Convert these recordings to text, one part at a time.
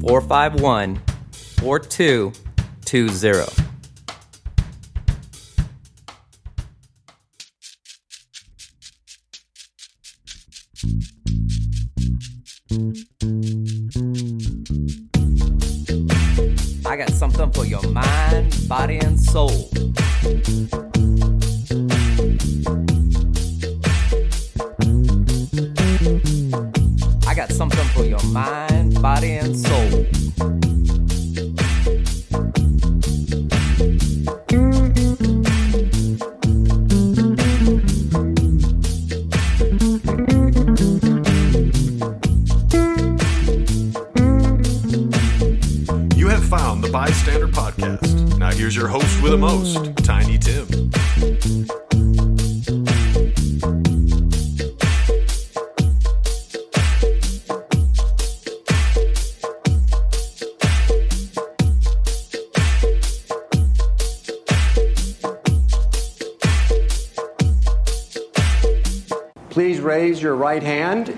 451 4220. I got something for your mind, body, and soul. I got something for your mind, body, and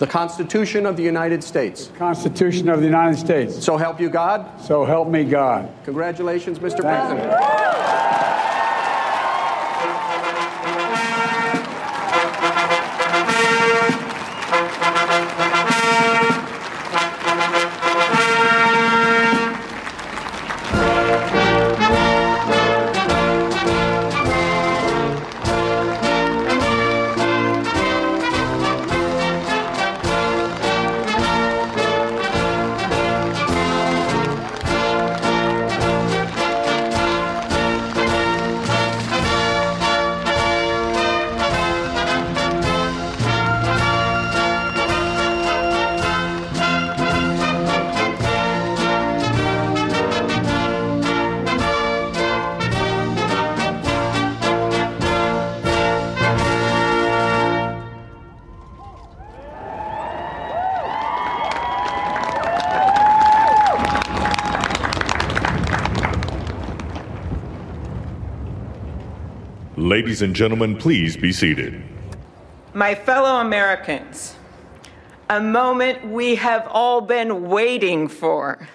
the Constitution of the United States. the Constitution of the United States. So help you God. So help me God. Congratulations, Mr. Thank you. Ladies and gentlemen, please be seated. My fellow Americans, a moment we have all been waiting for.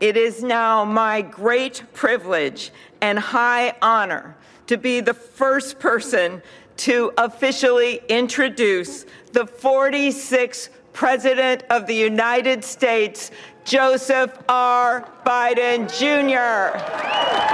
It is now my great privilege and high honor to be the first person to officially introduce the 46th President of the United States, Joseph R. Biden Jr.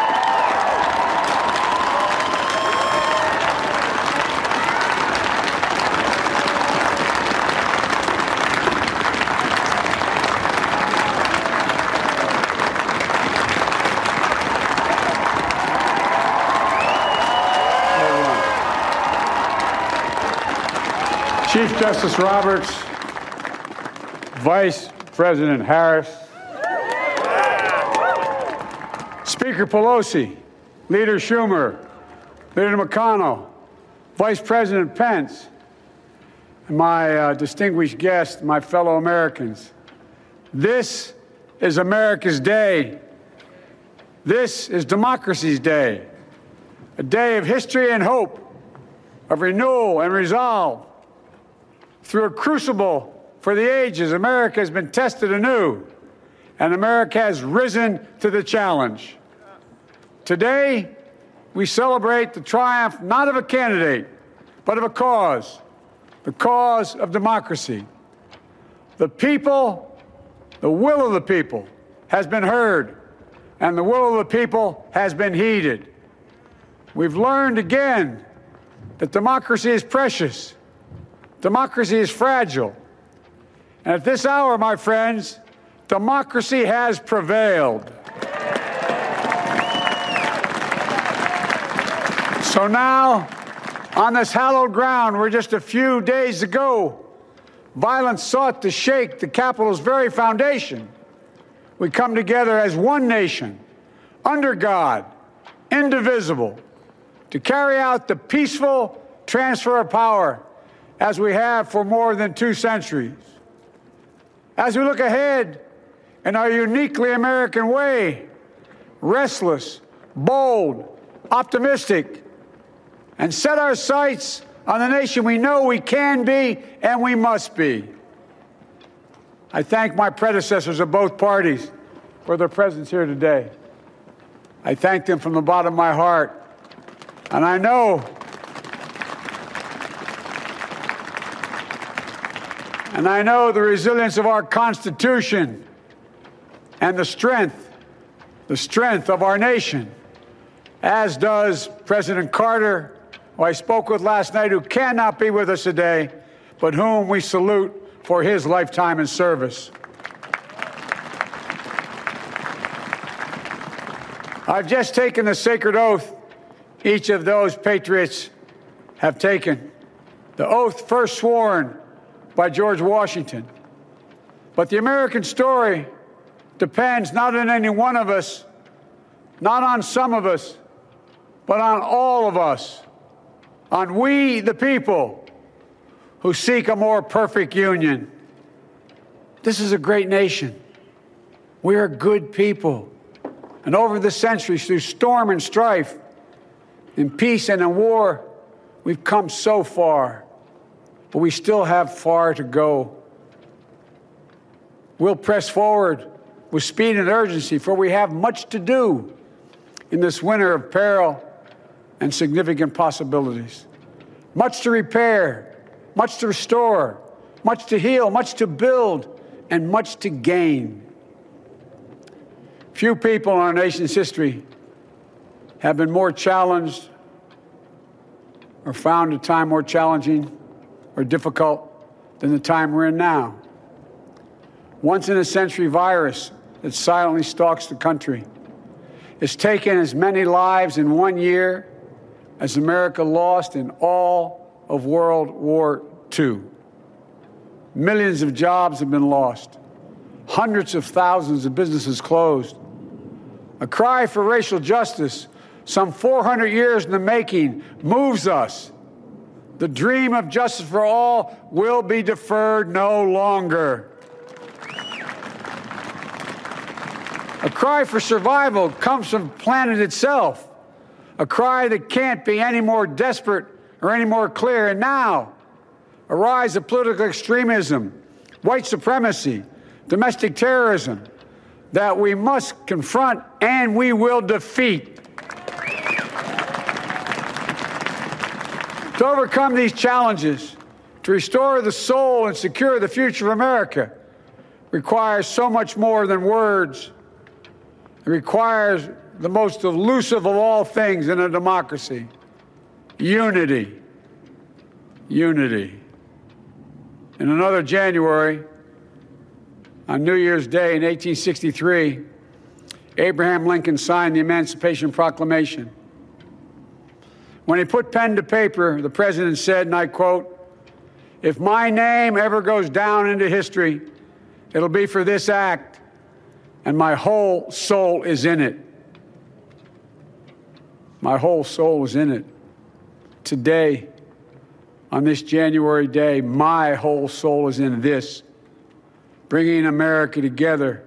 Chief Justice Roberts, Vice President Harris, Speaker Pelosi, Leader Schumer, Leader McConnell, Vice President Pence, and my uh, distinguished guests, my fellow Americans. This is America's day. This is democracy's day, a day of history and hope, of renewal and resolve. Through a crucible for the ages, America has been tested anew, and America has risen to the challenge. Today, we celebrate the triumph not of a candidate, but of a cause the cause of democracy. The people, the will of the people, has been heard. and the will of the people has been heeded. We've learned again that democracy is precious, democracy is fragile. And at this hour, my friends, democracy has prevailed. So now, on this hallowed ground where just a few days ago violence sought to shake the Capitol's very foundation, we come together as one nation, under God, indivisible, to carry out the peaceful transfer of power as we have for more than two centuries. As we look ahead in our uniquely American way, restless, bold, optimistic, and set our sights on the nation we know we can be and we must be. I thank my predecessors of both parties for their presence here today. I thank them from the bottom of my heart. And I know, and I know the resilience of our Constitution and the strength, the strength of our nation, as does President Carter who I spoke with last night, who cannot be with us today, but whom we salute for his lifetime in service. I've just taken the sacred oath each of those patriots have taken. The oath first sworn by George Washington. But the American story depends not on any one of us, not on some of us, but on all of us on we, the people, who seek a more perfect union. This is a great nation. We are good people. And over the centuries, through storm and strife, in peace and in war, we've come so far. But we still have far to go. We'll press forward with speed and urgency, for we have much to do in this winter of peril and significant possibilities. Much to repair, much to restore, much to heal, much to build, and much to gain. Few people in our nation's history have been more challenged or found a time more challenging or difficult than the time we're in now. Once in a century virus that silently stalks the country. has taken as many lives in one year as America lost in all of World War II. Millions of jobs have been lost, hundreds of thousands of businesses closed. A cry for racial justice, some 400 years in the making, moves us. The dream of justice for all will be deferred no longer. A cry for survival comes from the planet itself a cry that can't be any more desperate or any more clear. And now, a rise of political extremism, white supremacy, domestic terrorism that we must confront and we will defeat. To overcome these challenges, to restore the soul and secure the future of America, requires so much more than words. It requires the most elusive of all things in a democracy unity. Unity. In another January, on New Year's Day in 1863, Abraham Lincoln signed the Emancipation Proclamation. When he put pen to paper, the president said, and I quote, If my name ever goes down into history, it'll be for this act, and my whole soul is in it. My whole soul is in it. Today, on this January day, my whole soul is in this bringing America together,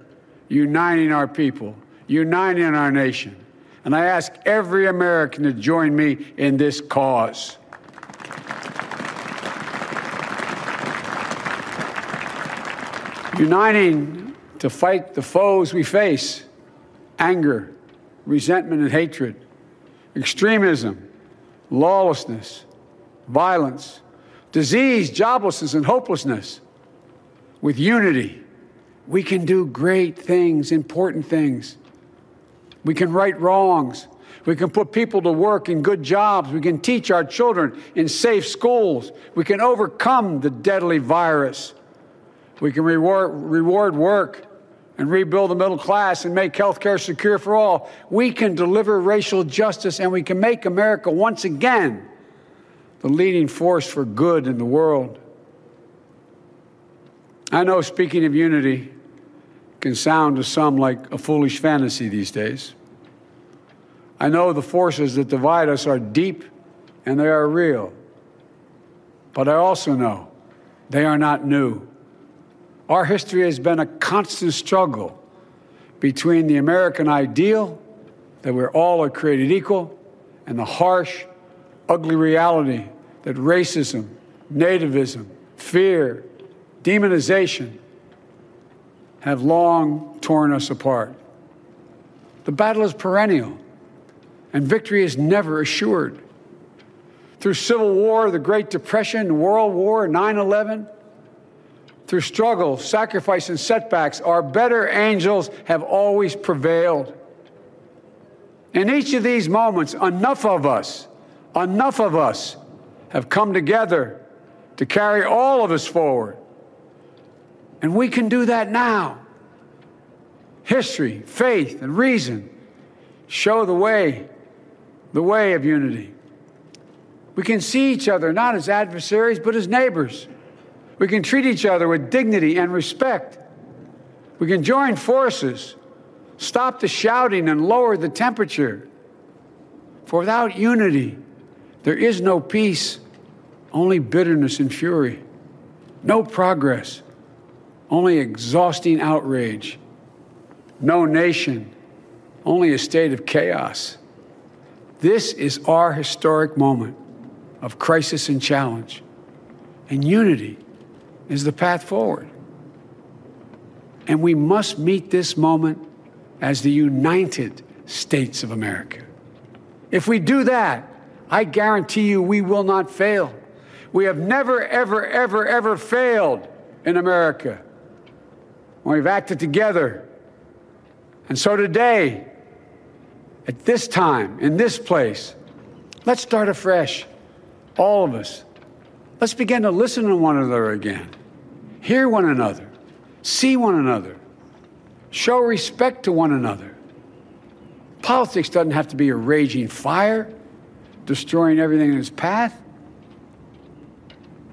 uniting our people, uniting our nation. And I ask every American to join me in this cause. Uniting to fight the foes we face anger, resentment, and hatred extremism, lawlessness, violence, disease, joblessness, and hopelessness. With unity, we can do great things, important things. We can right wrongs. We can put people to work in good jobs. We can teach our children in safe schools. We can overcome the deadly virus. We can reward, reward work and rebuild the middle class and make health care secure for all. We can deliver racial justice and we can make America once again the leading force for good in the world. I know speaking of unity can sound to some like a foolish fantasy these days. I know the forces that divide us are deep and they are real. But I also know they are not new. Our history has been a constant struggle between the American ideal that we're all are created equal and the harsh, ugly reality that racism, nativism, fear, demonization have long torn us apart. The battle is perennial and victory is never assured. Through Civil War, the Great Depression, World War, 9 11, through struggle, sacrifice, and setbacks, our better angels have always prevailed. In each of these moments, enough of us, enough of us have come together to carry all of us forward. And we can do that now. History, faith, and reason show the way the way of unity. We can see each other not as adversaries, but as neighbors. We can treat each other with dignity and respect. We can join forces, stop the shouting, and lower the temperature. For without unity, there is no peace, only bitterness and fury. No progress, only exhausting outrage. No nation, only a state of chaos. This is our historic moment of crisis and challenge. And unity is the path forward. And we must meet this moment as the United States of America. If we do that, I guarantee you we will not fail. We have never, ever, ever, ever failed in America we've acted together. And so today, at this time, in this place, let's start afresh. All of us. Let's begin to listen to one another again, hear one another, see one another, show respect to one another. Politics doesn't have to be a raging fire, destroying everything in its path.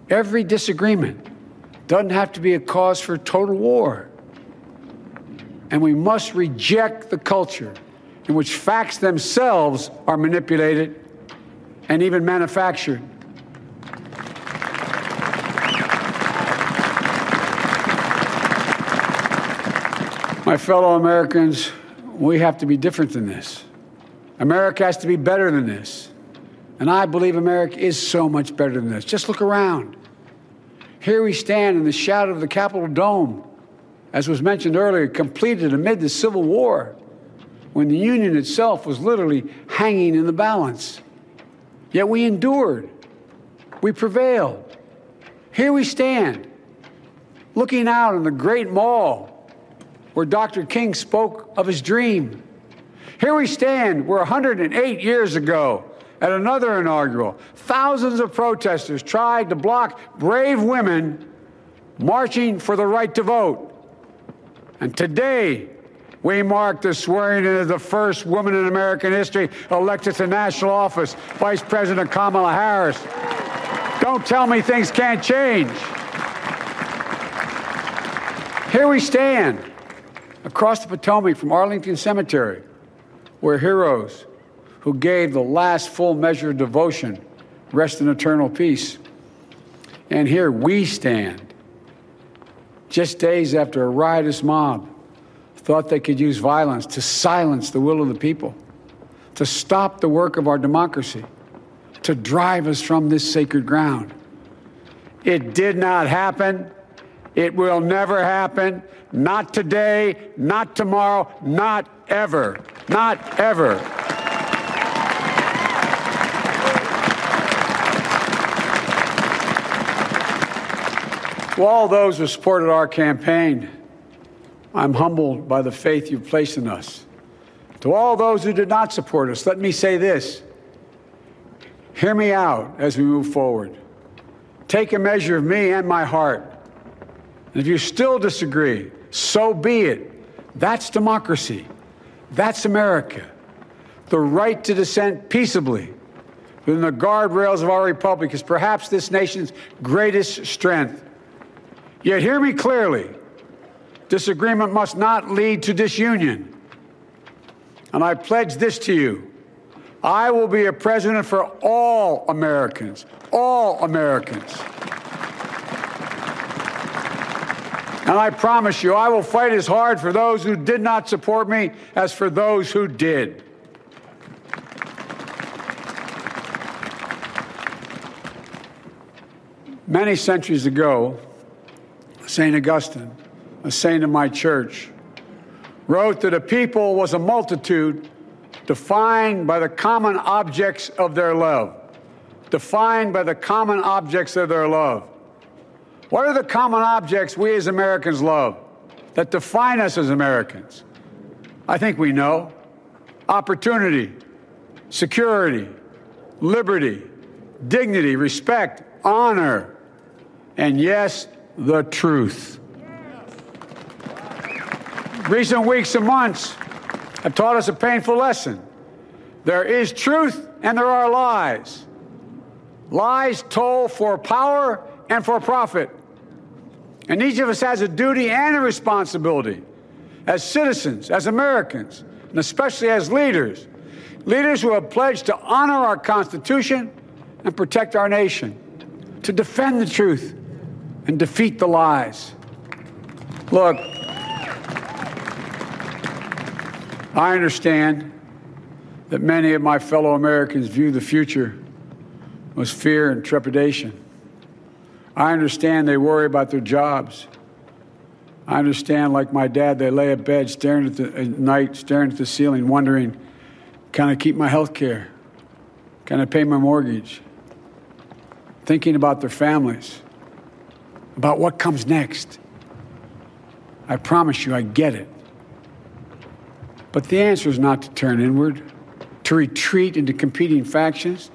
Every disagreement doesn't have to be a cause for total war. And we must reject the culture in which facts themselves are manipulated and even manufactured. My fellow Americans, we have to be different than this. America has to be better than this. And I believe America is so much better than this. Just look around. Here we stand in the shadow of the Capitol Dome, as was mentioned earlier, completed amid the Civil War when the Union itself was literally hanging in the balance. Yet we endured, we prevailed. Here we stand, looking out on the great mall where Dr. King spoke of his dream. Here we stand where 108 years ago, at another inaugural, thousands of protesters tried to block brave women marching for the right to vote. And today, we mark the swearing in of the first woman in American history elected to national office, Vice President Kamala Harris. Don't tell me things can't change. Here we stand across the Potomac from Arlington Cemetery, where heroes who gave the last full measure of devotion rest in eternal peace. And here we stand, just days after a riotous mob thought they could use violence to silence the will of the people, to stop the work of our democracy, to drive us from this sacred ground. It did not happen. It will never happen. Not today, not tomorrow, not ever. Not ever. To all those who supported our campaign, I'm humbled by the faith you've placed in us. To all those who did not support us, let me say this. Hear me out as we move forward. Take a measure of me and my heart. And if you still disagree, so be it. That's democracy. That's America. The right to dissent peaceably within the guardrails of our republic is perhaps this nation's greatest strength. Yet hear me clearly disagreement must not lead to disunion. And I pledge this to you I will be a president for all Americans, all Americans. And I promise you, I will fight as hard for those who did not support me as for those who did. Many centuries ago, St. Augustine, a saint of my church, wrote that a people was a multitude defined by the common objects of their love. Defined by the common objects of their love. What are the common objects we as Americans love that define us as Americans? I think we know opportunity, security, liberty, dignity, respect, honor, and yes, the truth. Recent weeks and months have taught us a painful lesson. There is truth and there are lies. Lies told for power and for profit. And each of us has a duty and a responsibility as citizens, as Americans, and especially as leaders. Leaders who have pledged to honor our Constitution and protect our nation, to defend the truth and defeat the lies. Look, I understand that many of my fellow Americans view the future with fear and trepidation. I understand they worry about their jobs. I understand, like my dad, they lay in bed staring at the at night, staring at the ceiling, wondering, can I keep my health care? Can I pay my mortgage? Thinking about their families, about what comes next. I promise you, I get it. But the answer is not to turn inward, to retreat into competing factions,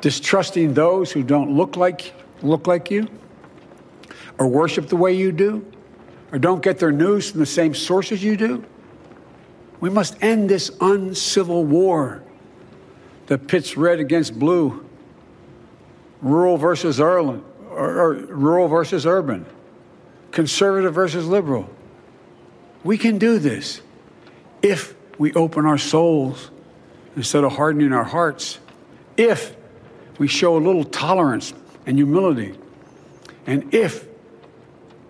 distrusting those who don't look like, look like you, or worship the way you do, or don't get their news from the same sources you do. We must end this uncivil war that pits red against blue, rural versus urban, or, rural versus urban, conservative versus liberal. We can do this if we open our souls instead of hardening our hearts, if we show a little tolerance and humility, and if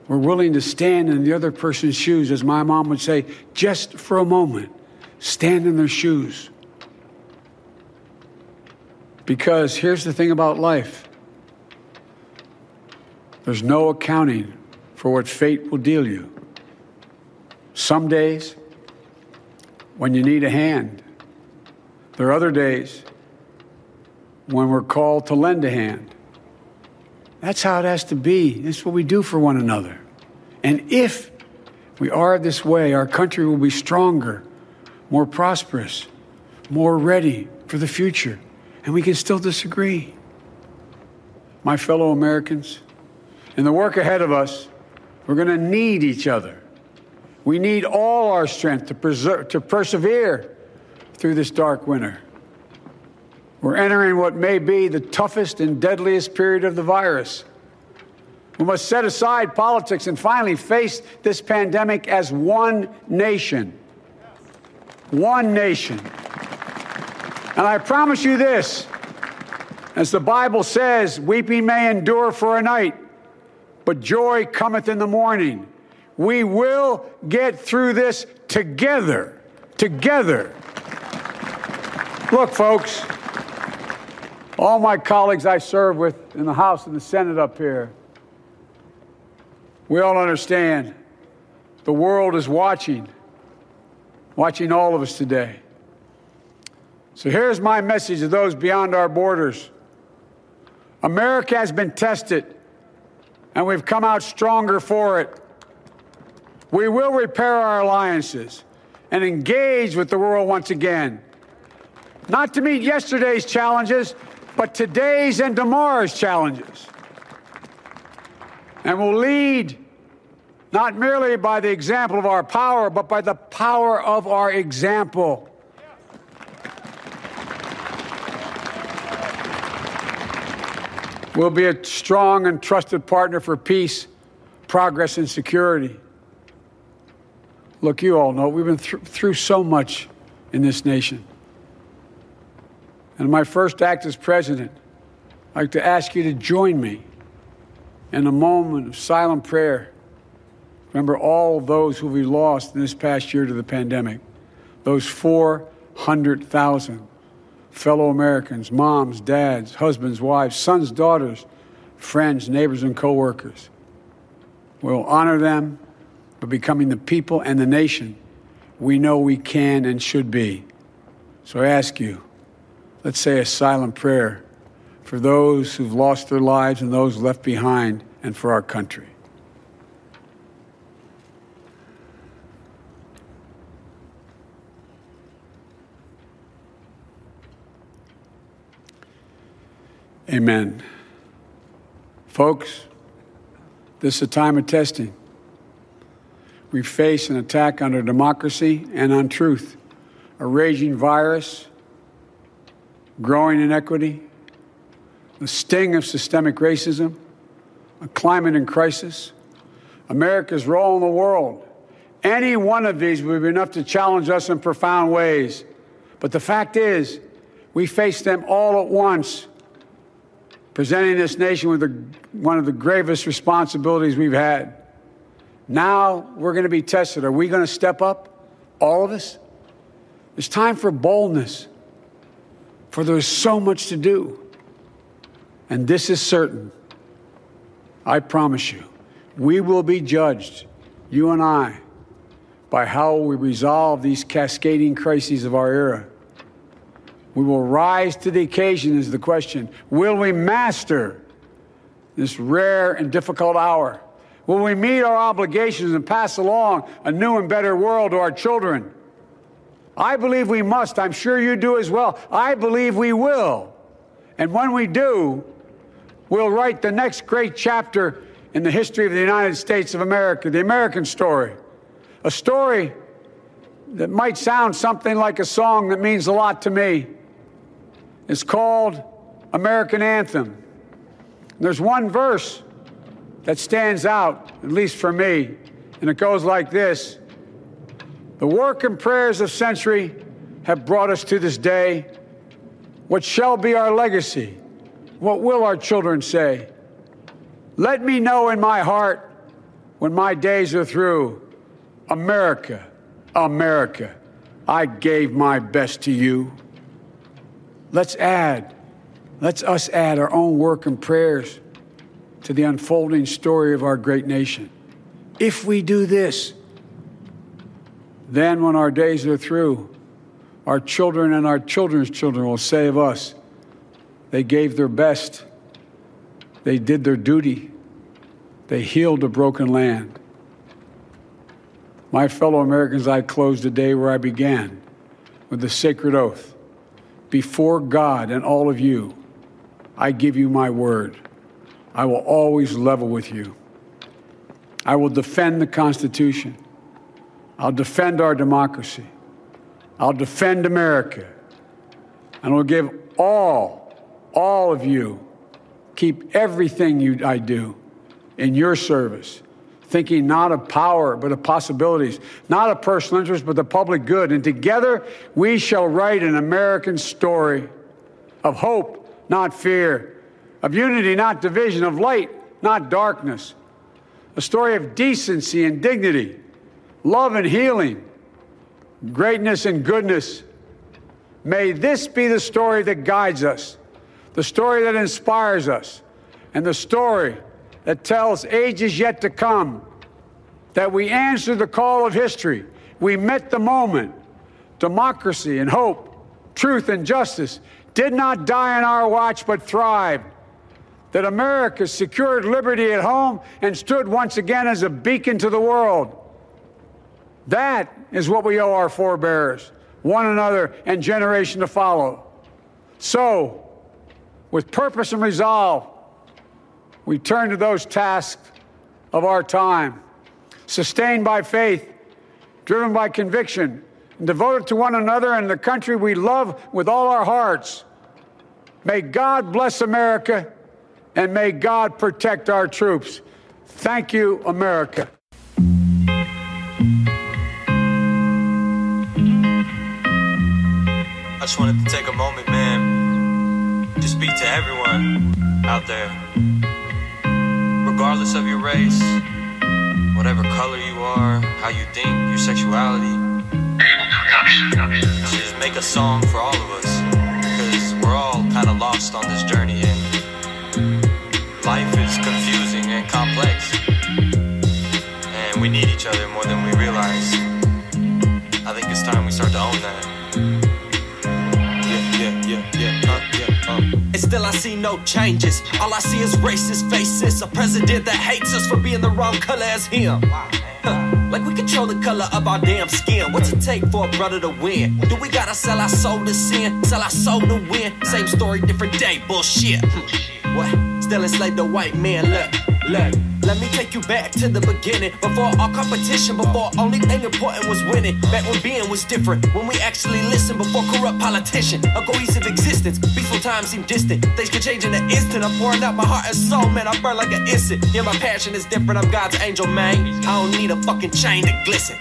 we're willing to stand in the other person's shoes, as my mom would say, just for a moment, stand in their shoes. Because here's the thing about life there's no accounting for what fate will deal you. Some days, when you need a hand. There are other days when we're called to lend a hand. That's how it has to be. That's what we do for one another. And if we are this way, our country will be stronger, more prosperous, more ready for the future. And we can still disagree. My fellow Americans, in the work ahead of us, we're going to need each other. We need all our strength to, preserve, to persevere through this dark winter. We're entering what may be the toughest and deadliest period of the virus. We must set aside politics and finally face this pandemic as one nation. One nation. And I promise you this as the Bible says, weeping may endure for a night, but joy cometh in the morning. We will get through this together. Together. Look, folks, all my colleagues I serve with in the House and the Senate up here, we all understand the world is watching, watching all of us today. So here's my message to those beyond our borders America has been tested, and we've come out stronger for it. We will repair our alliances and engage with the world once again. Not to meet yesterday's challenges, but today's and tomorrow's challenges. And we'll lead not merely by the example of our power, but by the power of our example. We'll be a strong and trusted partner for peace, progress, and security. Look, you all know we've been th- through so much in this nation. And my first act as president, I'd like to ask you to join me in a moment of silent prayer. Remember all those who we lost in this past year to the pandemic, those 400,000 fellow Americans, moms, dads, husbands, wives, sons, daughters, friends, neighbors, and coworkers. We'll honor them by becoming the people and the nation we know we can and should be. So I ask you, let's say a silent prayer for those who've lost their lives and those left behind and for our country. Amen. Folks, this is a time of testing. We face an attack on our democracy and on truth, a raging virus, growing inequity, the sting of systemic racism, a climate in crisis, America's role in the world. Any one of these would be enough to challenge us in profound ways. But the fact is, we face them all at once presenting this nation with the, one of the gravest responsibilities we've had. Now we're going to be tested. Are we going to step up? All of us? It's time for boldness, for there's so much to do. And this is certain. I promise you, we will be judged, you and I, by how we resolve these cascading crises of our era. We will rise to the occasion, is the question. Will we master this rare and difficult hour? Will we meet our obligations and pass along a new and better world to our children? I believe we must. I'm sure you do as well. I believe we will. And when we do, we'll write the next great chapter in the history of the United States of America, the American story. A story that might sound something like a song that means a lot to me. It's called American Anthem. There's one verse that stands out, at least for me, and it goes like this The work and prayers of century have brought us to this day. What shall be our legacy? What will our children say? Let me know in my heart when my days are through America, America, I gave my best to you. Let's add, let's us add our own work and prayers to the unfolding story of our great nation. If we do this, then when our days are through, our children and our children's children will say of us, they gave their best, they did their duty, they healed a broken land. My fellow Americans, I close the day where I began with the sacred oath before God and all of you, I give you my word. I will always level with you. I will defend the Constitution. I'll defend our democracy. I'll defend America. And I'll give all, all of you, keep everything you, I do in your service thinking not of power, but of possibilities, not of personal interest, but the public good. And together we shall write an American story of hope, not fear, of unity, not division, of light, not darkness, a story of decency and dignity, love and healing, greatness and goodness. May this be the story that guides us, the story that inspires us, and the story that tells ages yet to come that we answered the call of history. We met the moment. Democracy and hope, truth and justice did not die on our watch but thrived. That America secured liberty at home and stood once again as a beacon to the world. That is what we owe our forebears, one another, and generation to follow. So, with purpose and resolve, we turn to those tasks of our time, sustained by faith, driven by conviction, and devoted to one another and the country we love with all our hearts. May God bless America and may God protect our troops. Thank you, America. I just wanted to take a moment, man, to speak to everyone out there, regardless of your race, whatever color you are, how you think, your sexuality. Just make a song for all of us, because we're all kind of lost on this journey, still I see no changes. All I see is racist faces. A president that hates us for being the wrong color as him. Like we control the color of our damn skin. What's it take for a brother to win? Do we gotta sell our soul to sin? Sell our soul to win? Same story, different day. Bullshit. Hmm. What? Still enslaved the white man. Look, look. Let me take you back to the beginning. Before all competition, before only thing important was winning. Back when being was different. When we actually listened before corrupt politician. A cohesive existence. Peaceful times seem distant. Things can change in an instant. I'm pouring out my heart and soul, man. I burn like an instant. Yeah, my passion is different. I'm God's angel, man. I don't need a fucking chain to glisten.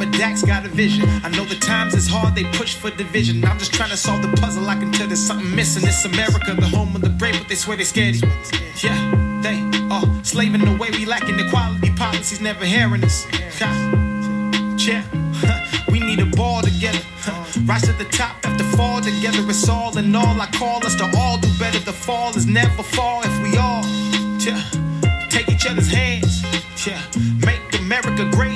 But Dax got a vision. I know the times is hard, they push for division. I'm just trying to solve the puzzle. I can tell there's something missing. It's America, the home of the brave, but they swear they scared. Yeah, they are slaving the way we lacking equality policies, never hearing us. Yeah, we need a ball together. Rise to the top, have to fall together. It's all in all. I call us to all do better. The fall is never fall if we all yeah, take each other's hands. Yeah, make America great